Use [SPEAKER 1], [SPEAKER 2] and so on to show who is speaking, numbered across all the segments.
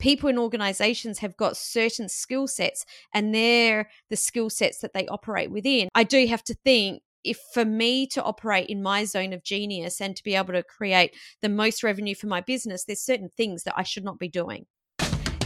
[SPEAKER 1] people in organizations have got certain skill sets and they're the skill sets that they operate within. I do have to think if for me to operate in my zone of genius and to be able to create the most revenue for my business, there's certain things that I should not be doing.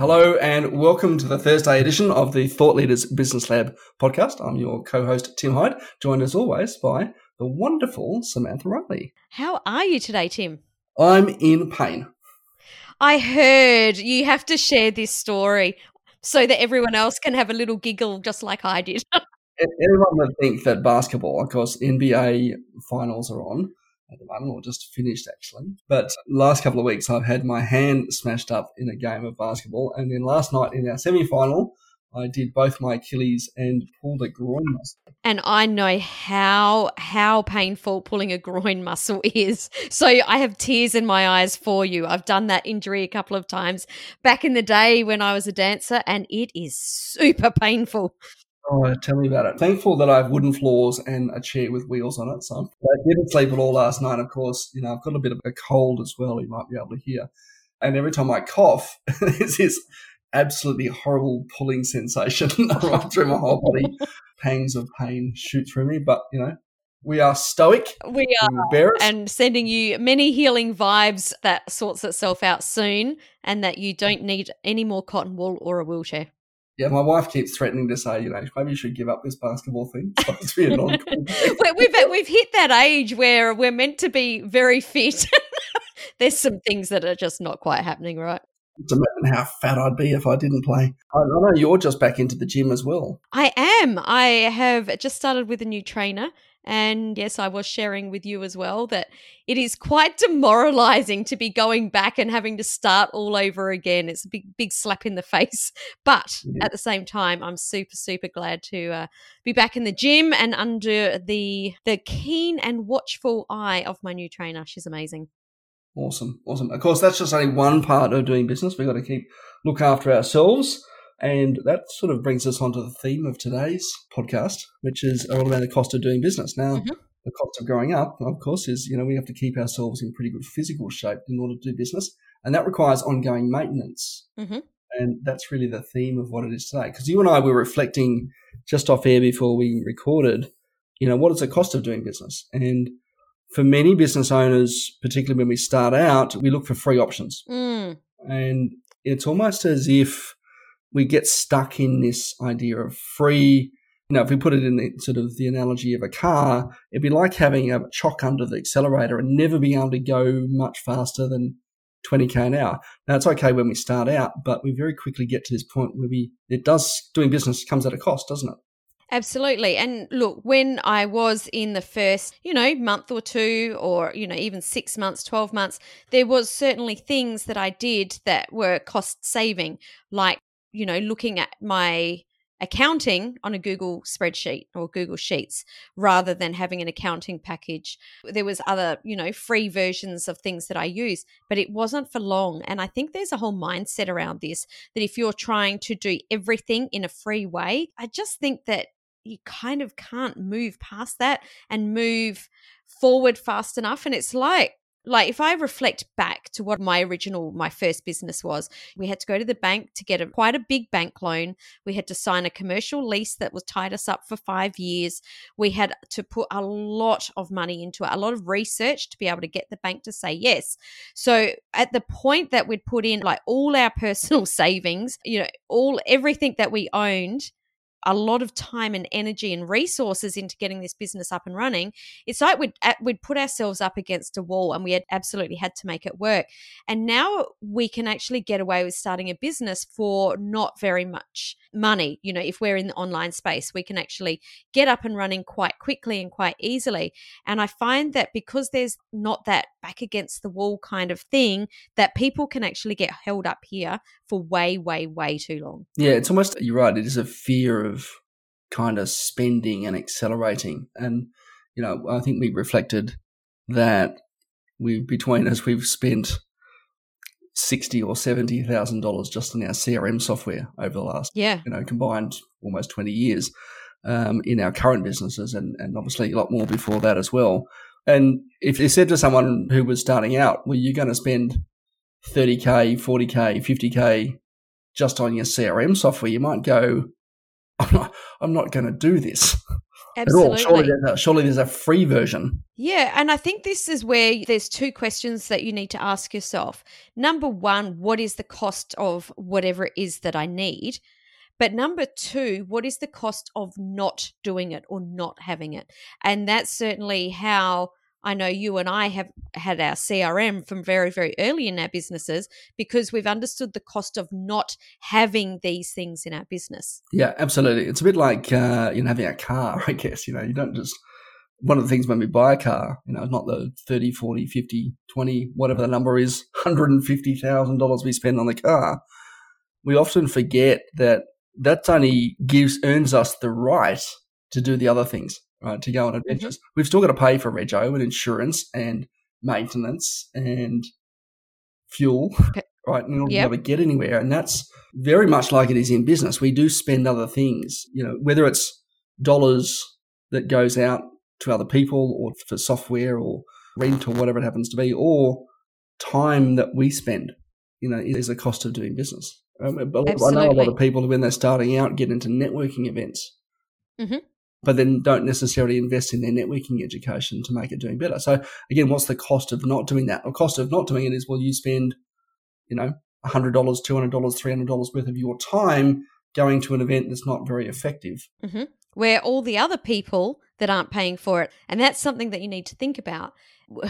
[SPEAKER 2] Hello and welcome to the Thursday edition of the Thought Leaders Business Lab podcast. I'm your co-host Tim Hyde, joined as always by the wonderful Samantha Riley.
[SPEAKER 1] How are you today, Tim?
[SPEAKER 2] I'm in pain.
[SPEAKER 1] I heard you have to share this story so that everyone else can have a little giggle just like I did.
[SPEAKER 2] Everyone would think that basketball, of course, NBA finals are on at the moment, or just finished actually. But last couple of weeks, I've had my hand smashed up in a game of basketball, and then last night in our semi-final, I did both my Achilles and pulled a groin muscle.
[SPEAKER 1] And I know how how painful pulling a groin muscle is. So I have tears in my eyes for you. I've done that injury a couple of times back in the day when I was a dancer and it is super painful.
[SPEAKER 2] Oh, tell me about it. Thankful that I have wooden floors and a chair with wheels on it. So I didn't sleep at all last night. Of course, you know, I've got a bit of a cold as well. You might be able to hear. And every time I cough, there's this absolutely horrible pulling sensation right through my whole body. Pangs of pain shoot through me. But, you know, we are stoic.
[SPEAKER 1] We are. And sending you many healing vibes that sorts itself out soon and that you don't need any more cotton wool or a wheelchair.
[SPEAKER 2] Yeah, my wife keeps threatening to say, you know, maybe you should give up this basketball thing.
[SPEAKER 1] we've uh, we've hit that age where we're meant to be very fit. There's some things that are just not quite happening, right?
[SPEAKER 2] Imagine how fat I'd be if I didn't play. I, I know you're just back into the gym as well.
[SPEAKER 1] I am. I have just started with a new trainer and yes, I was sharing with you as well that it is quite demoralizing to be going back and having to start all over again. It's a big, big slap in the face. But at the same time, I'm super, super glad to uh, be back in the gym and under the the keen and watchful eye of my new trainer. She's amazing.
[SPEAKER 2] Awesome, awesome. Of course, that's just only one part of doing business. We've got to keep look after ourselves. And that sort of brings us onto the theme of today's podcast, which is all about the cost of doing business. Now, mm-hmm. the cost of growing up, of course, is, you know, we have to keep ourselves in pretty good physical shape in order to do business. And that requires ongoing maintenance. Mm-hmm. And that's really the theme of what it is today. Because you and I were reflecting just off air before we recorded, you know, what is the cost of doing business? And for many business owners, particularly when we start out, we look for free options. Mm. And it's almost as if we get stuck in this idea of free. You know, if we put it in the sort of the analogy of a car, it'd be like having a chock under the accelerator and never being able to go much faster than 20k an hour. Now it's okay when we start out, but we very quickly get to this point where we it does doing business comes at a cost, doesn't it?
[SPEAKER 1] Absolutely. And look, when I was in the first, you know, month or two, or, you know, even six months, 12 months, there was certainly things that I did that were cost saving, like you know, looking at my accounting on a Google spreadsheet or Google Sheets rather than having an accounting package. There was other, you know, free versions of things that I use, but it wasn't for long. And I think there's a whole mindset around this that if you're trying to do everything in a free way, I just think that you kind of can't move past that and move forward fast enough and it's like like if i reflect back to what my original my first business was we had to go to the bank to get a quite a big bank loan. We had to sign a commercial lease that was tied us up for 5 years. We had to put a lot of money into it a lot of research to be able to get the bank to say yes. So at the point that we'd put in like all our personal savings you know all everything that we owned a lot of time and energy and resources into getting this business up and running, it's like we'd, we'd put ourselves up against a wall and we had absolutely had to make it work. And now we can actually get away with starting a business for not very much money. You know, if we're in the online space, we can actually get up and running quite quickly and quite easily. And I find that because there's not that back against the wall kind of thing, that people can actually get held up here for way, way, way too long.
[SPEAKER 2] Yeah, it's almost, you're right, it is a fear of kind of spending and accelerating. And, you know, I think we reflected that we, between us, we've spent sixty or seventy thousand dollars just on our CRM software over the last,
[SPEAKER 1] yeah,
[SPEAKER 2] you know, combined almost twenty years um, in our current businesses, and, and obviously a lot more before that as well. And if you said to someone who was starting out, well, you're going to spend 30K, 40K, 50K just on your CRM software, you might go, I'm not, I'm not going to do this.
[SPEAKER 1] Absolutely.
[SPEAKER 2] Surely there's, a, surely there's a free version.
[SPEAKER 1] Yeah. And I think this is where there's two questions that you need to ask yourself. Number one, what is the cost of whatever it is that I need? But number two, what is the cost of not doing it or not having it? And that's certainly how I know you and I have had our CRM from very, very early in our businesses because we've understood the cost of not having these things in our business.
[SPEAKER 2] Yeah, absolutely. It's a bit like uh, you know having a car, I guess. You know, you don't just one of the things when we buy a car, you know, not the 30, 40, 50, 20, whatever the number is, $150,000 we spend on the car. We often forget that that only gives earns us the right to do the other things, right? To go on adventures. Mm-hmm. We've still got to pay for rego and insurance and maintenance and fuel, right? In order yep. to be able to get anywhere. And that's very much like it is in business. We do spend other things, you know, whether it's dollars that goes out to other people or for software or rent or whatever it happens to be, or time that we spend, you know, is a cost of doing business. Um, I know a lot of people when they're starting out get into networking events,
[SPEAKER 1] mm-hmm.
[SPEAKER 2] But then don't necessarily invest in their networking education to make it doing better. So again, what's the cost of not doing that? The cost of not doing it is well, you spend, you know, hundred dollars, two hundred dollars, three hundred dollars worth of your time going to an event that's not very effective.
[SPEAKER 1] Mm-hmm. Where all the other people that aren't paying for it, and that's something that you need to think about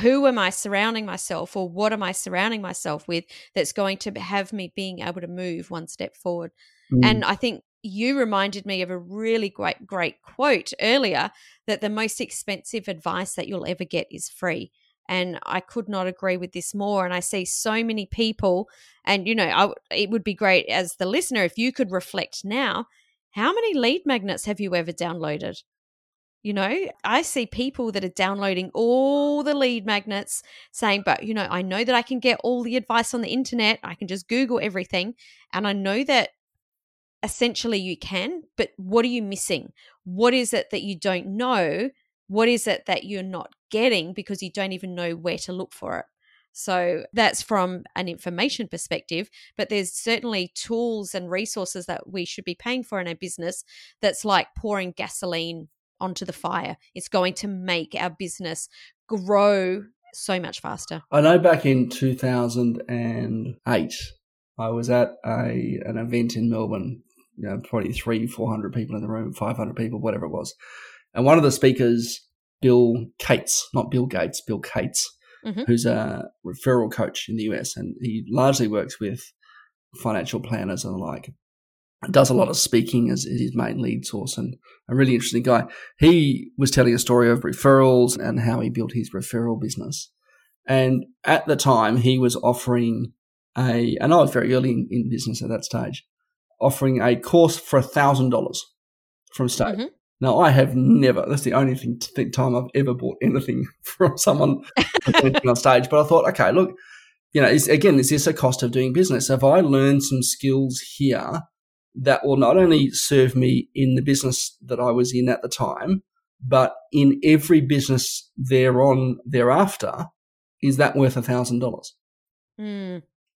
[SPEAKER 1] who am I surrounding myself or what am I surrounding myself with that's going to have me being able to move one step forward? Mm. And I think you reminded me of a really great, great quote earlier that the most expensive advice that you'll ever get is free. And I could not agree with this more. And I see so many people, and you know, I, it would be great as the listener if you could reflect now how many lead magnets have you ever downloaded? You know, I see people that are downloading all the lead magnets saying, but, you know, I know that I can get all the advice on the internet. I can just Google everything. And I know that essentially you can, but what are you missing? What is it that you don't know? What is it that you're not getting because you don't even know where to look for it? So that's from an information perspective, but there's certainly tools and resources that we should be paying for in our business that's like pouring gasoline onto the fire. It's going to make our business grow so much faster.
[SPEAKER 2] I know back in 2008, I was at a an event in Melbourne, you know, probably three, 400 people in the room, 500 people, whatever it was. And one of the speakers, Bill Cates, not Bill Gates, Bill Cates, mm-hmm. who's a referral coach in the US, and he largely works with financial planners and the like does a lot of speaking as his main lead source and a really interesting guy. He was telling a story of referrals and how he built his referral business. And at the time, he was offering a, and I was very early in, in business at that stage, offering a course for a thousand dollars from stage. Mm-hmm. Now, I have never, that's the only thing, time I've ever bought anything from someone on stage. But I thought, okay, look, you know, again, is this a cost of doing business? If I learn some skills here that will not only serve me in the business that I was in at the time, but in every business thereon thereafter, is that worth a thousand dollars?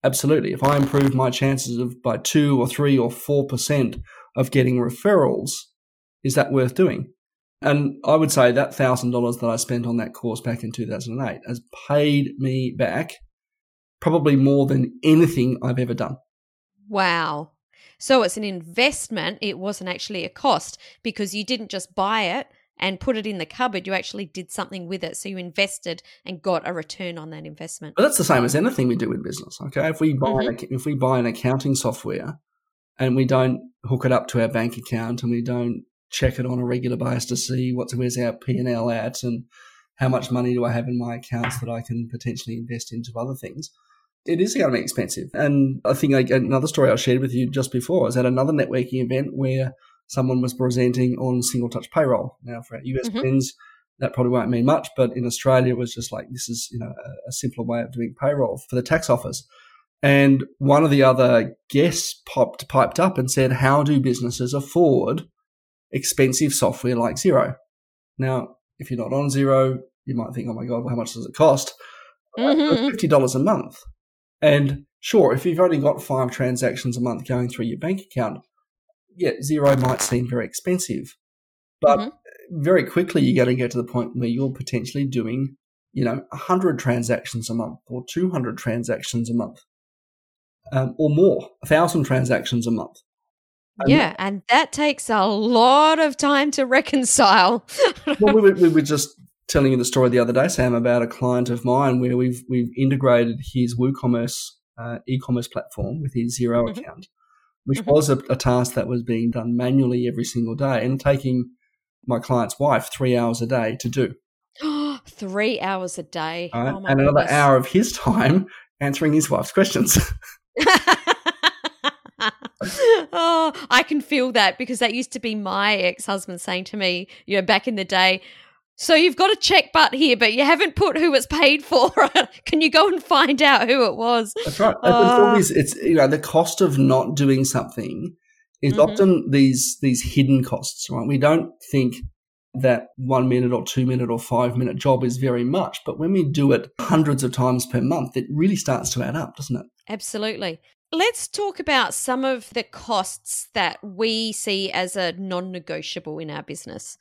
[SPEAKER 2] Absolutely. If I improve my chances of by two or three or four percent of getting referrals, is that worth doing? And I would say that thousand dollars that I spent on that course back in 2008 has paid me back probably more than anything I've ever done.
[SPEAKER 1] Wow. So it's an investment. It wasn't actually a cost because you didn't just buy it and put it in the cupboard. You actually did something with it. So you invested and got a return on that investment.
[SPEAKER 2] But that's the same as anything we do in business. Okay. If we buy, mm-hmm. if we buy an accounting software and we don't hook it up to our bank account and we don't check it on a regular basis to see what's, where's our P&L at and how much money do I have in my accounts that I can potentially invest into other things It is going to be expensive. And I think another story I shared with you just before was at another networking event where someone was presenting on single touch payroll. Now, for our US mm-hmm. friends, that probably won't mean much, but in Australia, it was just like this is you know a, a simpler way of doing payroll for the tax office. And one of the other guests popped piped up and said, "How do businesses afford expensive software like Xero?" Now, if you're not on Xero, you might think, "Oh my god, well, how much does it cost?" Mm-hmm. Fifty dollars a month. And sure, if you've only got five transactions a month going through your bank account, yeah, Xero might seem very expensive, but mm-hmm very quickly you're going to get to the point where you're potentially doing, you know, 100 transactions a month or 200 transactions a month um, or more, 1,000 transactions a month.
[SPEAKER 1] And yeah, and that takes a lot of time to reconcile.
[SPEAKER 2] well, we were, we were just telling you the story the other day, Sam, about a client of mine where we've we've integrated his WooCommerce uh, e-commerce platform with his Xero mm-hmm. account, which mm-hmm. was a, a, task that was being done manually every single day and taking my client's wife three hours a day to do.
[SPEAKER 1] three hours a day.
[SPEAKER 2] Right? Oh and another hour of his time answering his wife's questions.
[SPEAKER 1] oh, I can feel that because that used to be my ex husband saying to me, you know, back in the day, so you've got a check butt here, but you haven't put who it's paid for. Can you go and find out who it was?
[SPEAKER 2] That's right. It's always it's you know the cost of not doing something is mm-hmm. often these these hidden costs, right? We don't think that one minute or two minute or five minute job is very much, but when we do it hundreds of times per month, it really starts to add up, doesn't it?
[SPEAKER 1] Absolutely. Let's talk about some of the costs that we see as a non negotiable in our business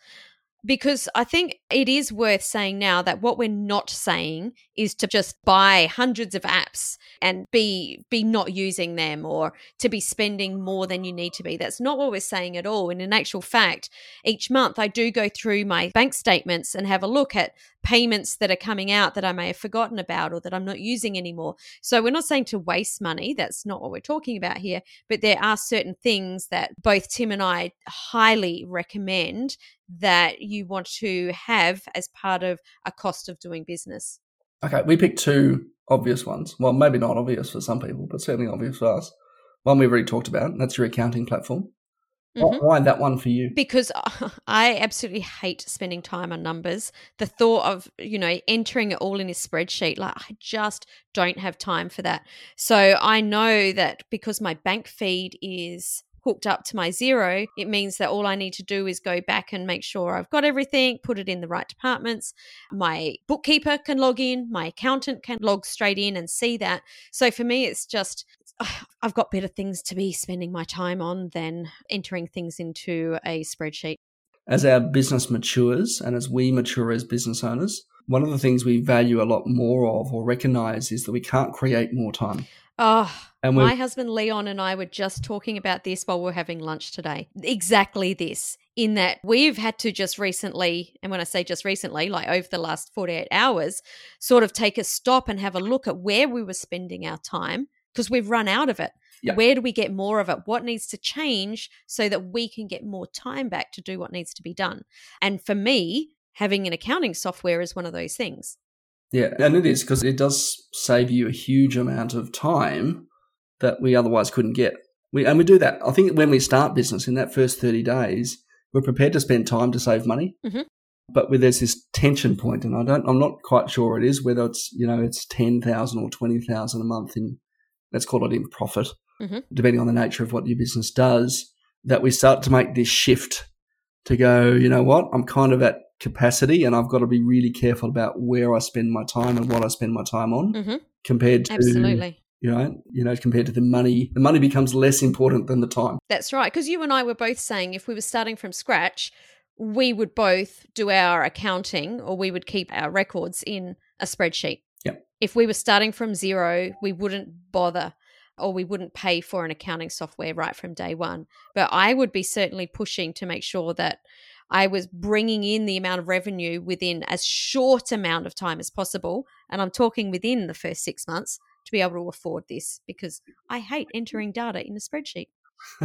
[SPEAKER 1] because I think it is worth saying now that what we're not saying is to just buy hundreds of apps and be be not using them or to be spending more than you need to be. That's not what we're saying at all. And in actual fact, each month I do go through my bank statements and have a look at payments that are coming out that I may have forgotten about or that I'm not using anymore. So we're not saying to waste money. That's not what we're talking about here. But there are certain things that both Tim and I highly recommend that you want to have as part of a cost of doing business?
[SPEAKER 2] Okay, we picked two obvious ones. Well, maybe not obvious for some people, but certainly obvious for us. One we've already talked about, that's your accounting platform. Mm-hmm. Why that one for you?
[SPEAKER 1] Because I absolutely hate spending time on numbers. The thought of, you know, entering it all in a spreadsheet, like I just don't have time for that. So I know that because my bank feed is hooked up to my Xero, it means that all I need to do is go back and make sure I've got everything, put it in the right departments. My bookkeeper can log in, my accountant can log straight in and see that. So for me, it's just, I've got better things to be spending my time on than entering things into a spreadsheet.
[SPEAKER 2] As our business matures and as we mature as business owners, one of the things we value a lot more of or recognize is that we can't create more time.
[SPEAKER 1] Oh, and my husband Leon and I were just talking about this while we are having lunch today. Exactly this, in that we've had to just recently, and when I say just recently, like over the last 48 hours, sort of take a stop and have a look at where we were spending our time because we've run out of it. Yep. Where do we get more of it? What needs to change so that we can get more time back to do what needs to be done? And for me, having an accounting software is one of those things.
[SPEAKER 2] Yeah, and it is because it does save you a huge amount of time that we otherwise couldn't get. We, and we do that. I think when we start business in that first 30 days, we're prepared to spend time to save money. Mm-hmm. But where there's this tension point, and I don't, I'm not quite sure it is whether it's you know it's ten thousand or twenty thousand a month in, let's call it in profit, mm-hmm. depending on the nature of what your business does. That we start to make this shift to go, you know what, I'm kind of at capacity and I've got to be really careful about where I spend my time and what I spend my time on mm-hmm. compared to
[SPEAKER 1] Absolutely.
[SPEAKER 2] You know, you know, compared to the money, the money becomes less important than the time.
[SPEAKER 1] That's right. Because you and I were both saying if we were starting from scratch, we would both do our accounting or we would keep our records in a spreadsheet.
[SPEAKER 2] Yep.
[SPEAKER 1] If we were starting from zero, we wouldn't bother or we wouldn't pay for an accounting software right from day one. But I would be certainly pushing to make sure that I was bringing in the amount of revenue within as short amount of time as possible. And I'm talking within the first six months be able to afford this because I hate entering data in a spreadsheet.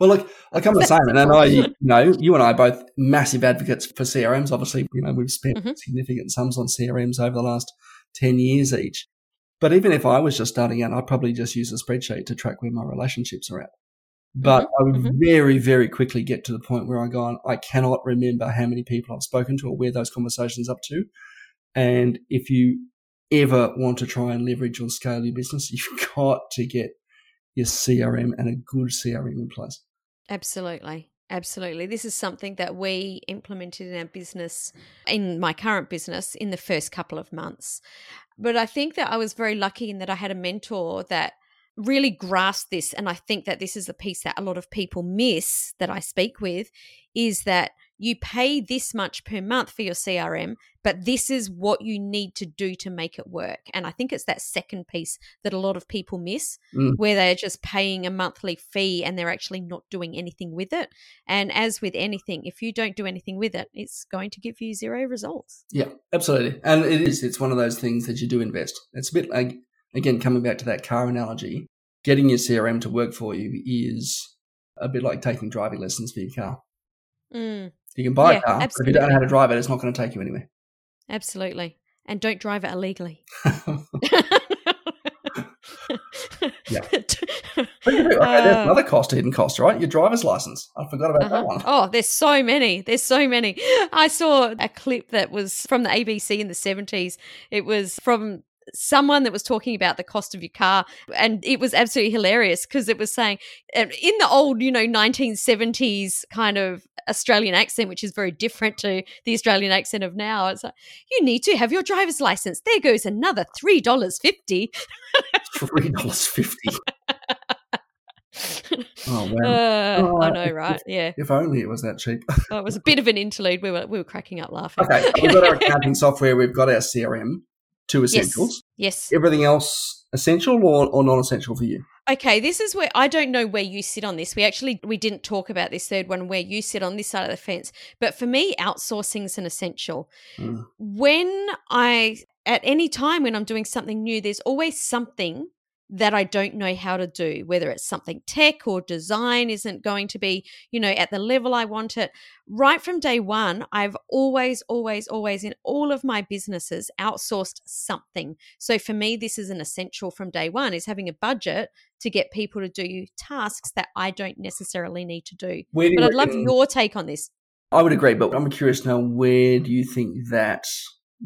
[SPEAKER 2] well, look, I come the same, and I, you know, you and I are both massive advocates for CRMs. Obviously, you know, we've spent mm-hmm. significant sums on CRMs over the last ten years each. But even if I was just starting out, I'd probably just use a spreadsheet to track where my relationships are at. But
[SPEAKER 1] Mm-hmm,
[SPEAKER 2] I would very, very quickly get to the point where I go on, I cannot remember how many people I've spoken to or where those conversations up to. And if you ever want to try and leverage or scale your business, you've got to get your CRM and a good CRM in place.
[SPEAKER 1] Absolutely. Absolutely. This is something that we implemented in our business, in my current business, in the first couple of months. But I think that I was very lucky in that I had a mentor that really grasped this. And I think that this is a piece that a lot of people miss that I speak with is that you pay this much per month for your CRM, but this is what you need to do to make it work. And I think it's that second piece that a lot of people miss,
[SPEAKER 2] Mm.
[SPEAKER 1] where they're just paying a monthly fee and they're actually not doing anything with it. And as with anything, if you don't do anything with it, it's going to give you zero results.
[SPEAKER 2] Yeah, absolutely. And it is, it's one of those things that you do invest. It's a bit like, again, coming back to that car analogy, getting your CRM to work for you is a bit like taking driving lessons for your car.
[SPEAKER 1] Mm,
[SPEAKER 2] You can buy
[SPEAKER 1] Yeah,
[SPEAKER 2] a car, but if you don't know how to drive it, it's not going to take you anywhere.
[SPEAKER 1] absolutely. And don't drive it illegally.
[SPEAKER 2] Yeah. But you do- okay, there's
[SPEAKER 1] Uh,
[SPEAKER 2] another cost, hidden cost, right? Your driver's license. I forgot about
[SPEAKER 1] Uh-huh.
[SPEAKER 2] that one.
[SPEAKER 1] Oh, there's so many. There's so many. I saw a clip that was from the ABC in the 70s. It was from someone that was talking about the cost of your car and it was absolutely hilarious because it was saying in the old you know 1970s kind of australian accent which is very different to the australian accent of now it's like you need to have your driver's license there goes another
[SPEAKER 2] $3.50. $3.50. Oh wow!
[SPEAKER 1] uh,
[SPEAKER 2] Oh,
[SPEAKER 1] i know right yeah
[SPEAKER 2] if only it was that cheap.
[SPEAKER 1] Oh, it was a bit of an interlude we were we were cracking up laughing
[SPEAKER 2] okay, we've got our accounting software. We've got our CRM. Two essentials.
[SPEAKER 1] yes
[SPEAKER 2] Everything else essential or, or non-essential for you?
[SPEAKER 1] Okay, this is where I don't know where you sit on this. We actually we didn't talk about this third one where you sit on this side of the fence. But for me, outsourcing is an essential.
[SPEAKER 2] Mm.
[SPEAKER 1] When I at any time when I'm doing something new, there's always something that I don't know how to do, whether it's something tech or design isn't going to be, you know, at the level I want it. Right from day one, I've always, always, always in all of my businesses outsourced something. So for me, this is an essential from day one is having a budget to get people to do tasks that I don't necessarily need to do.
[SPEAKER 2] Do
[SPEAKER 1] But I'd love
[SPEAKER 2] reckon- um
[SPEAKER 1] your take on this.
[SPEAKER 2] I would agree, but I'm curious now. Where do you think that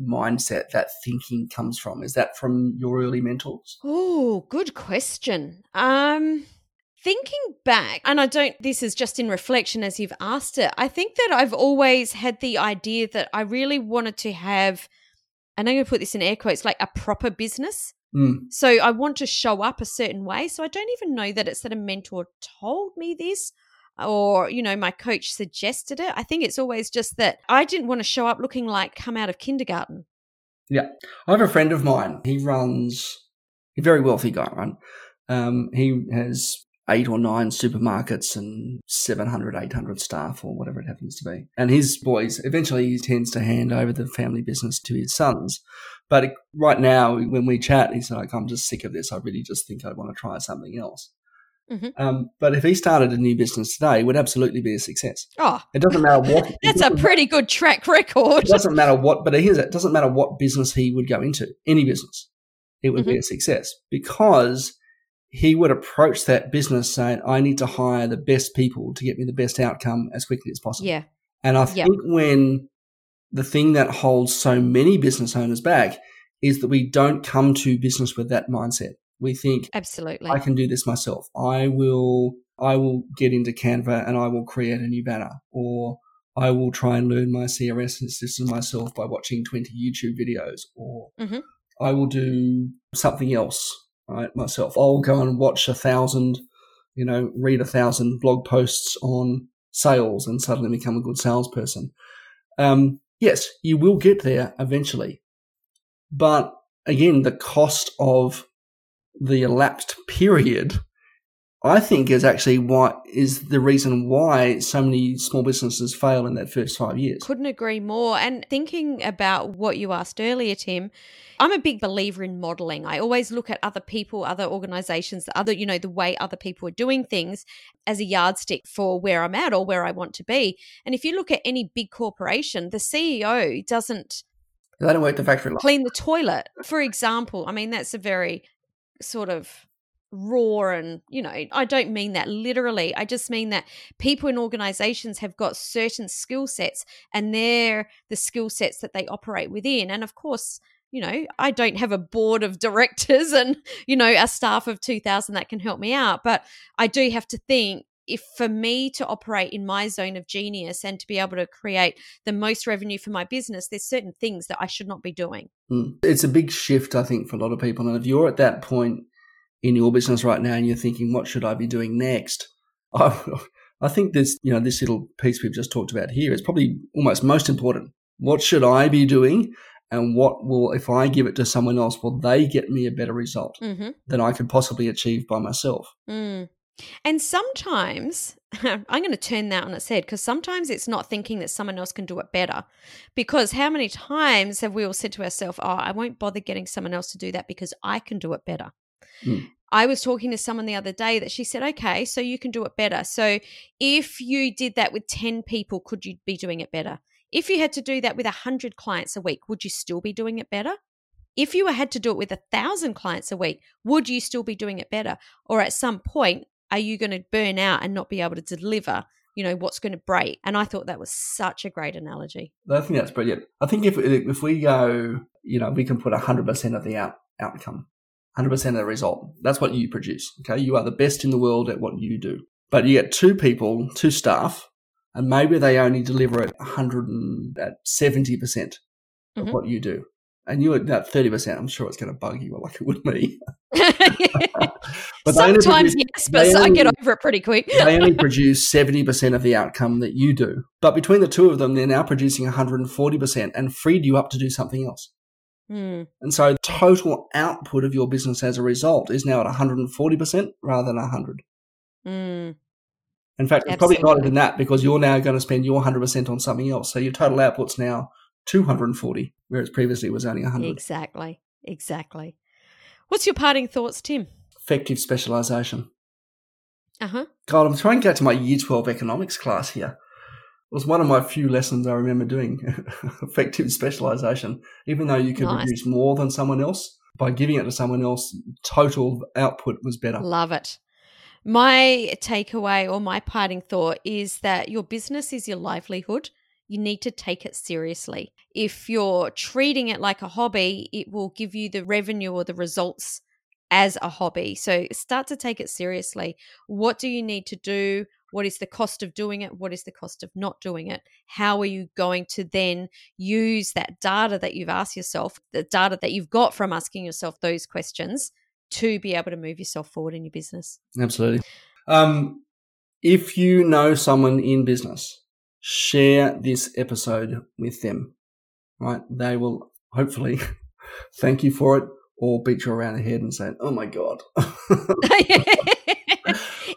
[SPEAKER 2] mindset, that thinking, comes from? Is that from your early mentors?
[SPEAKER 1] Oh, good question. Um thinking back, and I don't this is just in reflection as you've asked it. I think that I've always had the idea that I really wanted to have and I'm going to put this in air quotes like a proper business.
[SPEAKER 2] Mm.
[SPEAKER 1] So I want to show up a certain way. So I don't even know that it's that a mentor told me this or, you know, my coach suggested it. I think it's always just that I didn't want to show up looking like come out of kindergarten. Yeah.
[SPEAKER 2] I have a friend of mine. He runs a very wealthy guy, right? Um, he has eight or nine supermarkets and 700, 800 staff or whatever it happens to be. And his boys, eventually he tends to hand over the family business to his sons. But right now, when we chat, he's like, I'm just sick of this. I really just think I want to try something else.
[SPEAKER 1] Mhm.
[SPEAKER 2] Um, but if he started a new business today, it would absolutely be a success.
[SPEAKER 1] Oh,
[SPEAKER 2] It doesn't matter what.
[SPEAKER 1] that's a pretty good track record.
[SPEAKER 2] it doesn't matter what, but here's it. It doesn't matter what business he would go into, any business, it would
[SPEAKER 1] Mm-hmm.
[SPEAKER 2] be a success because he would approach that business saying, I need to hire the best people to get me the best outcome as quickly as possible.
[SPEAKER 1] Yeah.
[SPEAKER 2] And I think when the thing that holds so many business owners back is that we don't come to business with that mindset. We think,
[SPEAKER 1] Absolutely.
[SPEAKER 2] I can do this myself. I will I will get into Canva and I will create a new banner or I will try and learn my CRS system myself by watching 20 YouTube videos or
[SPEAKER 1] Mhm.
[SPEAKER 2] I will do something else right myself. I'll go and watch a thousand, you know, read a thousand blog posts on sales and suddenly become a good salesperson. Um, yes, you will get there eventually. But again, the cost of the elapsed period, I think is actually what is the reason why so many small businesses fail in that first five years.
[SPEAKER 1] Couldn't agree more. And thinking about what you asked earlier, Tim, I'm a big believer in modeling. I always look at other people, other organizations, the other, you know, the way other people are doing things as a yardstick for where I'm at or where I want to be. And if you look at any big corporation, the CEO doesn't
[SPEAKER 2] They don't work the factory line.
[SPEAKER 1] Clean the toilet, for example. I mean, that's a very sort of raw and you know i don't mean that literally i just mean that people in organizations have got certain skill sets and they're the skill sets that they operate within. And of course you know i don't have a board of directors and you know a staff of 2000 that can help me out but i do have to think if for me to operate in my zone of genius and to be able to create the most revenue for my business, there's certain things that I should not be doing.
[SPEAKER 2] Mm. It's a big shift, I think, for a lot of people. And if you're at that point in your business right now and you're thinking, what should I be doing next? I, I think this, you know, this little piece we've just talked about here is probably almost most important. What should I be doing? And what will, if I give it to someone else, will they get me a better result mm-hmm. than I could possibly achieve by myself?
[SPEAKER 1] Mm. And sometimes, I'm going to turn that on its head because sometimes it's not thinking that someone else can do it better. Because how many times have we all said to ourselves, oh, I won't bother getting someone else to do that because I can do it better? Mm. I was talking to someone the other day that she said, okay, so you can do it better. So if you did that with 10 people, could you be doing it better? If you had to do that with 100 clients a week, would you still be doing it better? If you had to do it with a thousand clients a week, would you still be doing it better? Or at some point, are you going to burn out and not be able to deliver you know what's going to break and i thought that was such a great analogy
[SPEAKER 2] i think that's brilliant i think if if we go you know we can put 100% of the out, outcome 100% of the result. That's what you produce. Okay. You are the best in the world at what you do. But you get two people, two staff, and maybe they only deliver at 170% of mm-hmm. what you do. And you at that 30%, I'm sure it's going to bug you like it would me.
[SPEAKER 1] but Sometimes, yes, but only, I get over it pretty quick.
[SPEAKER 2] they only produce 70% of the outcome that you do. But between the two of them, they're now producing 140% and freed you up to do something else. Mm. And so total output of your business as a result is now at 140% rather than a 100. Mm. In fact, it's probably not even that because you're now going to spend your 100% on something else. So your total output's now 240, whereas previously it was only 100.
[SPEAKER 1] Exactly. Exactly. What's your parting thoughts, Tim?
[SPEAKER 2] Effective specialization. Uh huh. God, I'm trying to get to my year 12 economics class here It was one of my few lessons I remember doing effective specialization. Even though you could nice. produce more than someone else, by giving it to someone else, total output was better.
[SPEAKER 1] Love it. My takeaway or my parting thought is that your business is your livelihood. You need to take it seriously. If you're treating it like a hobby, it will give you the revenue or the results as a hobby. So start to take it seriously. What do you need to do? What is the cost of doing it? What is the cost of not doing it? How are you going to then use that data that you've asked yourself, the data that you've got from asking yourself those questions to be able to move yourself forward in your business?
[SPEAKER 2] Absolutely. Um, if you know someone in business, share this episode with them, right? They will hopefully thank you for it or beat you around the head and saying, oh my God.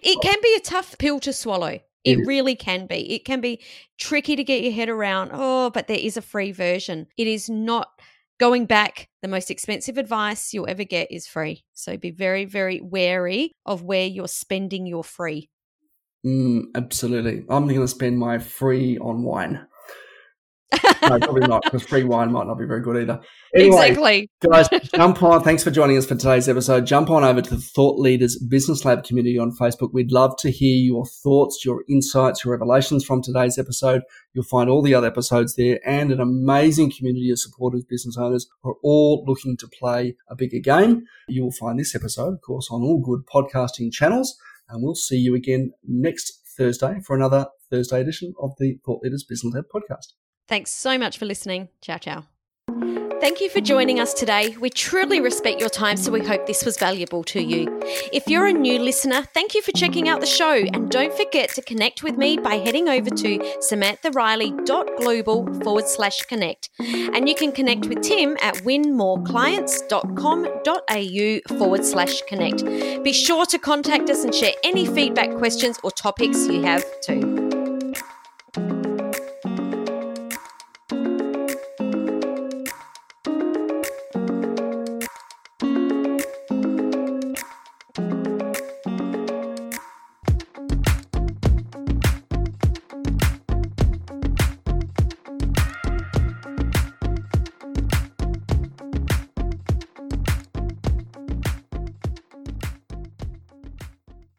[SPEAKER 1] it can be a tough pill to swallow. It really can be. It can be tricky to get your head around. Oh, but there is a free version. It is not going back. The most expensive advice you'll ever get is free. So be very, very wary of where you're spending your free.
[SPEAKER 2] Mm, absolutely. I'm going to spend my free on wine no, probably not, because free wine might not be very good either.
[SPEAKER 1] Anyway, exactly.
[SPEAKER 2] guys, jump on. Thanks for joining us for today's episode. Jump on over to the Thought Leaders Business Lab community on Facebook. We'd love to hear your thoughts, your insights, your revelations from today's episode. You'll find all the other episodes there and an amazing community of supportive business owners who are all looking to play a bigger game. You will find this episode, of course, on all good podcasting channels. And we'll see you again next Thursday for another Thursday edition of the Thought Leaders Business Lab podcast.
[SPEAKER 1] Thanks so much for listening. Ciao, ciao. Thank you for joining us today. We truly respect your time, so we hope this was valuable to you. If you're a new listener, thank you for checking out the show. And don't forget to connect with me by heading over to samanthariley.global forward slash connect. And you can connect with Tim at winmoreclients.com.au forward slash connect. Be sure to contact us and share any feedback, questions, or topics you have too.